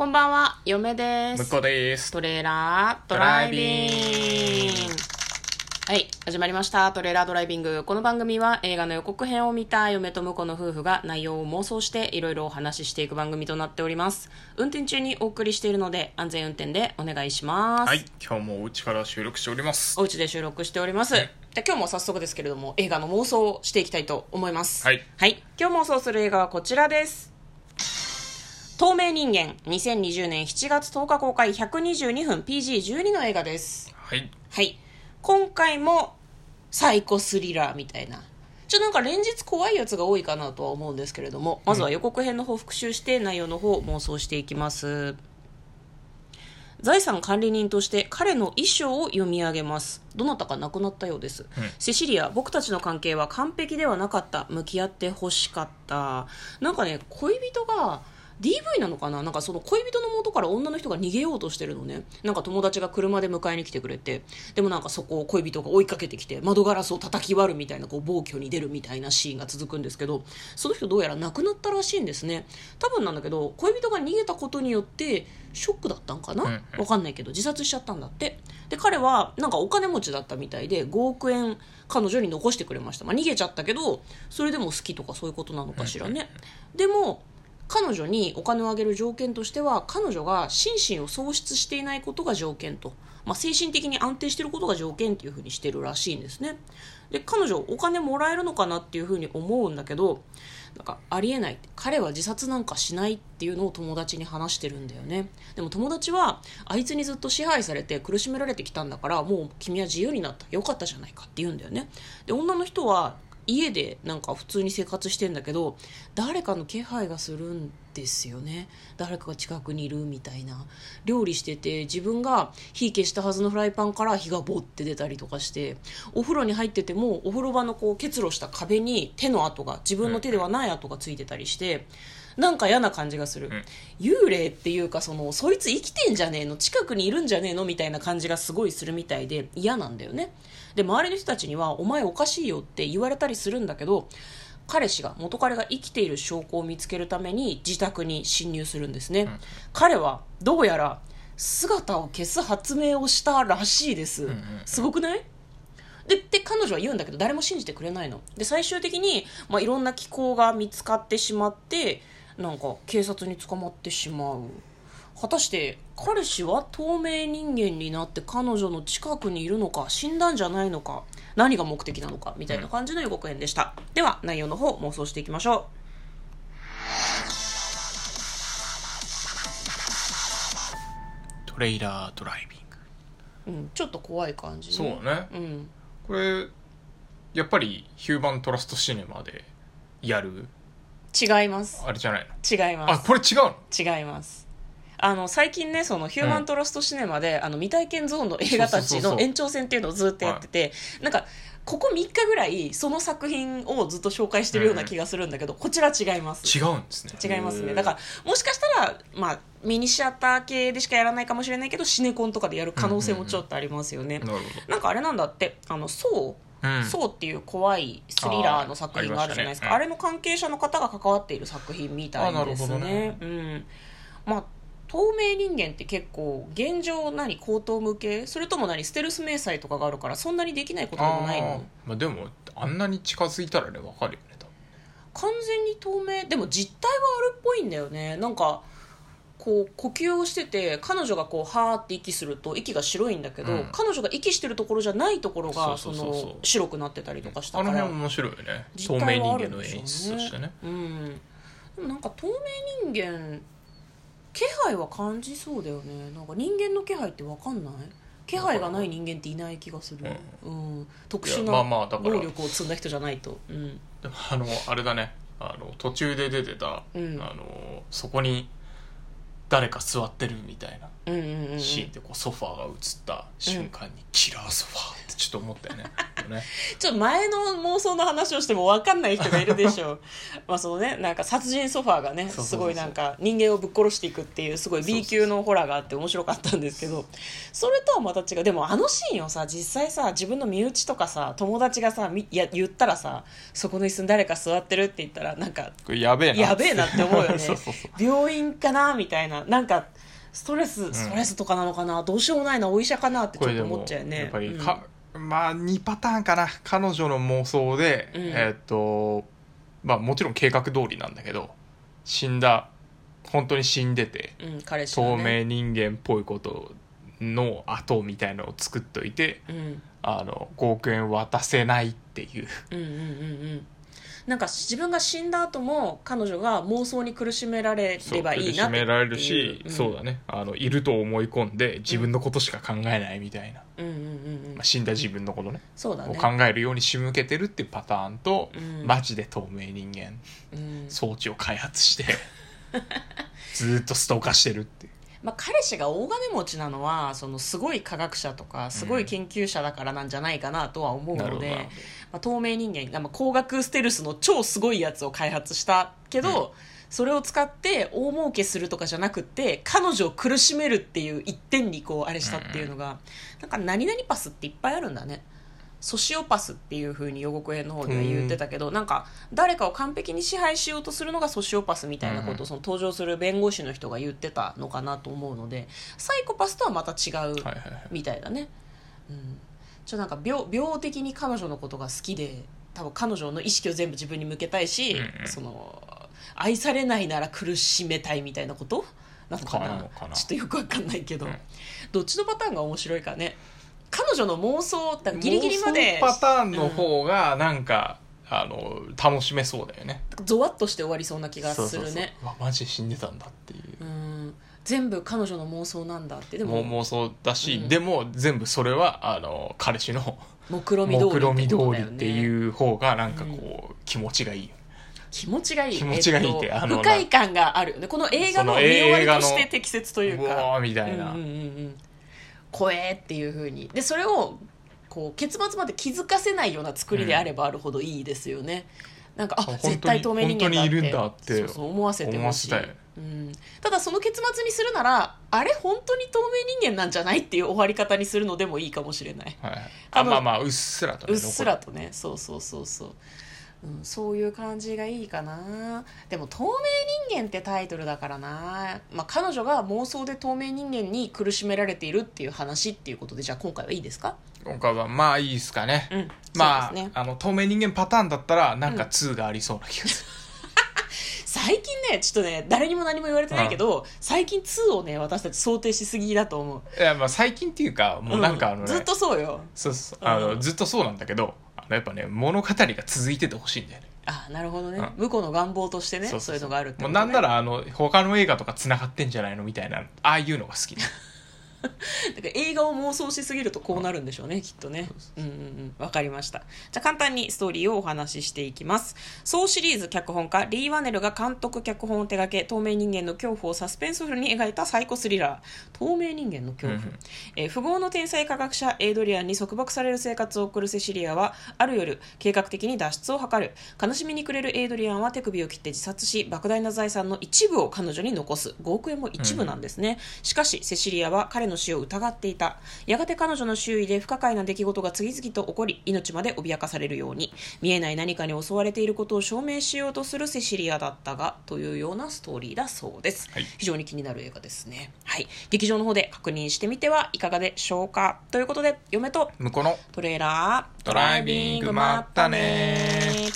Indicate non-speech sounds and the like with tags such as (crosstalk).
こんばんは、嫁です。向こうです。トレーラードライビング。はい、始まりました。トレーラードライビング。この番組は映画の予告編を見た嫁と婿の夫婦が内容を妄想していろいろお話ししていく番組となっております。運転中にお送りしているので安全運転でお願いします。はい、今日もお家から収録しております。お家で収録しております。じゃあ今日も早速ですけれども映画の妄想をしていきたいと思います。はい。はい。今日妄想する映画はこちらです。透明人間2020年7月10日公開122分 PG12 の映画です。はい。はい。今回もサイコスリラーみたいな。ちょ、なんか連日怖いやつが多いかなとは思うんですけれども、まずは予告編の方を復習して内容の方を妄想していきます。財産管理人として彼の遺書を読み上げますどなたか亡くなったようです、セシリア僕たちの関係は完璧ではなかった向き合ってほしかったなんかね恋人が DV なのかな？なんかその恋人の元から女の人が逃げようとしてるのね。なんか友達が車で迎えに来てくれて。でもなんかそこを恋人が追いかけてきて窓ガラスを叩き割るみたいなこう暴挙に出るみたいなシーンが続くんですけどその人どうやら亡くなったらしいんですね。多分なんだけど恋人が逃げたことによってショックだったんかな、わかんないけど自殺しちゃったんだって。で彼はなんかお金持ちだったみたいで5億円彼女に残してくれました、まあ、逃げちゃったけどそれでも好きとかそういうことなのかしらね、でも彼女にお金をあげる条件としては彼女が心身を喪失していないことが条件と、まあ、精神的に安定していることが条件っていうふうにしてるらしいんですね。で彼女お金もらえるのかなっていうふうに思うんだけどなんかありえない。彼は自殺なんかしないっていうのを友達に話してるんだよね。でも友達はあいつにずっと支配されて苦しめられてきたんだからもう君は自由になった。よかったじゃないかって言うんだよね。で女の人は家でなんか普通に生活してんだけど誰かの気配がするんですよね。誰かが近くにいるみたいな。料理してて自分が火消したはずのフライパンから火がボッて出たりとかしてお風呂に入っててもお風呂場のこう結露した壁に手の跡が自分の手ではない跡がついてたりしてなんか嫌な感じがする、幽霊っていうかそのそいつ生きてんじゃねえの近くにいるんじゃねえのみたいな感じがすごいするみたいで嫌なんだよね。で周りの人たちには「お前おかしいよ」って言われたりするんだけど彼氏が元彼が生きている証拠を見つけるために自宅に侵入するんですね、彼はどうやら姿を消す発明をしたらしいです、んうんすごくない？でって彼女は言うんだけど誰も信じてくれないの。で最終的に、まあ、いろんな機構が見つかってしまってなんか警察に捕まってしまう。果たして彼氏は透明人間になって彼女の近くにいるのか死んだんじゃないのか何が目的なのかみたいな感じの予告編でした、では内容の方妄想していきましょトレイラードライビング。う、うん、ちょっと怖い感じそうね。うん。これ、やっぱりヒューマントラストシネマでやる、違います。あれじゃない違います。これ違うの？違います。あの最近ねそのヒューマントラストシネマで、あの未体験ゾーンの映画たちそうそうそうそう。の延長戦っていうのをずっとやってて、なんかここ3日ぐらいその作品をずっと紹介してるような気がするんだけど、こちら違います。違うんですね。違いますね。だからもしかしたら、まあ、ミニシアター系でしかやらないかもしれないけどシネコンとかでやる可能性もちょっとありますよね、なるほなんかあれなんだってあのそう。そうっていう怖いスリラーの作品があるじゃないですか。あ,、あーありれの関係者の方が関わっている作品みたいですあなるね。うん。まあ透明人間って結構現状何口頭向けそれとも何ステルス迷彩とかがあるからそんなにできないことでもないの？まあでも、あんなに近づいたらね、わかるよね、完全に透明？でも実態はあるっぽいんだよね。なんかこう呼吸をしてて彼女がこうはーって息すると息が白いんだけど、うん。彼女が息してるところじゃないところがその白くなってたりとかしたあのから、辺面白いよね。透実明人間の演出としてね。うん。でもなんか透明人間気配は感じそうだよね。なんか人間の気配って分かんない？気配がない人間っていない気がする、うん。特殊いやまあな能力を積んだ人じゃないと、うん、でもあのあれだね。あの途中で出てた、うん。あのそこに誰か座ってるみたいなシーンでこうソファーが映った瞬間に、キラーソファーってちょっと思ったよね。ね (laughs) ちょっと前の妄想の話をしても分かんない人がいるでしょう。(laughs) まあそのねなんか殺人ソファーがねすごいなんか人間をぶっ殺していくっていうすごい B 級のホラーがあって面白かったんですけどそれとはまた違う。でもあのシーンをさ実際さ自分の身内とかさ友達がさみいや言ったらさそこの椅子に誰か座ってるって言ったらなんかやべえなやべえなって思うよね。(laughs) 病院かなみたいなななんかストレスストレスとかなのかな、どうしようもないな。お医者かなってちょっと思っちゃうよね。やっぱりうん。か、まあ2パターンかな。彼女の妄想で、うん。えーっとまあもちろん計画通りなんだけど死んだ本当に死んでてうん、彼氏が透ね明人間っぽいことの後みたいのを作っといてうん。あの5億円渡せないっていう。うんうんうんうんなんか自分が死んだ後も彼女が妄想に苦しめられればいいなって苦しめられるし、うん。そうだね。あのいると思い込んで自分のことしか考えないみたいな、うんうんうんうん。まあ、死んだ自分のことね。そうだね。を考えるように仕向けてるっていうパターンと、うん。マジで透明人間。うん。装置を開発して (laughs) ずーっとストーカーしてるっていうまあ、彼氏が大金持ちなのはそのすごい科学者とかすごい研究者だからなんじゃないかなとは思うので、なるほど。なるほまあ、透明人間が、まあ、光学ステルスの超すごいやつを開発したけど、それを使って大儲けするとかじゃなくて彼女を苦しめるっていう一点にこうあれしたっていうのが、なんか何々パスっていっぱいあるんだねソシオパスっていう風に予告編の方では言ってたけど、なんか誰かを完璧に支配しようとするのがソシオパスみたいなことをその登場する弁護士の人が言ってたのかなと思うのでサイコパスとはまた違うはいはいはいみたい。だね、うん、ちょっとなんか病病的に彼女のことが好きで多分彼女の意識を全部自分に向けたいし、うんうん。その愛されないなら苦しめたいみたいなこと？なのかな？かなのかな？ちょっとよくわかんないけど、うん。どっちのパターンが面白いかね彼女の妄想だギリギリまでパターンの方がなんか、あの楽しめそうだよね。ゾワッとして終わりそうな気がそうそうそうするねう。わマジで死んでたんだっていう。う、ん。全部彼女の妄想なんだって。でも妄想だし、うん。でも全部それはあの彼氏の目論見通り目論見通ことだよね。りっていう方がなんかこう、気持ちがいいよ気持ちがいい。気持ちがいいってえっとあの不快感がある。この映画の見終わりとして適切といううかわーみたいな、うんうんうんうん怖えっていうふうにでそれをこう結末まで気づかせないような作りであればあるほどいいですよね、なんかあ絶対透明人間だって本当にいるんだってそう思わせてほしいたうん、ただその結末にするならあれ本当に透明人間なんじゃないっていう終わり方にするのでもいいかもしれないはい、ああまあまあうっすらとねうっすらとねそうそうそうそう、うん、そういう感じがいいかな。でも「透明人間」ってタイトルだからな、まあ、彼女が妄想で透明人間に苦しめられているっていう話っていうことでじゃあ今回はいいですか？今回はまあいいですかね、うんまあね。あの透明人間パターンだったらなんか2がありそうな気がする、(laughs) 最近ねちょっとね誰にも何も言われてないけど、最近2をね私たち想定しすぎだと思う。いやまあ最近っていうかもうなんかあのね、ずっとそうよ。そうそうあの、うん。ずっとそうなんだけどやっぱね物語が続いててほしいんだよね。あなるほどね、うん。向こうの願望としてねそういうのがあるってね、もうなんならあの他の映画とか繋がってんじゃないの？みたいなああいうのが好きで (laughs) だから映画を妄想しすぎるとこうなるんでしょうね、きっとね。うんうんうん。わかりました。じゃあ簡単にストーリーをお話ししていきます。総シリーズ脚本家、リー・ワネルが監督脚本を手掛け、透明人間の恐怖をサスペンスフルに描いたサイコスリラー、透明人間の恐怖。うんえー富豪の天才科学者エイドリアンに束縛される生活を送るセシリアは、ある夜、計画的に脱出を図る。悲しみに暮れるエイドリアンは手首を切って自殺し、莫大な財産の一部を彼女に残す。5億円も一部なんですね。しかし、セシリアは彼の死を疑っていた。やがて彼女の周囲で不可解な出来事が次々と起こり、命まで脅かされるように、見えない何かに襲われていることを証明しようとするセシリアだったが、というようなストーリーだそうです。はい非常に気になる映画ですね。はい。劇場の方で確認してみてはいかがでしょうか。ということで、嫁と向こうのトレーラードライビングまったね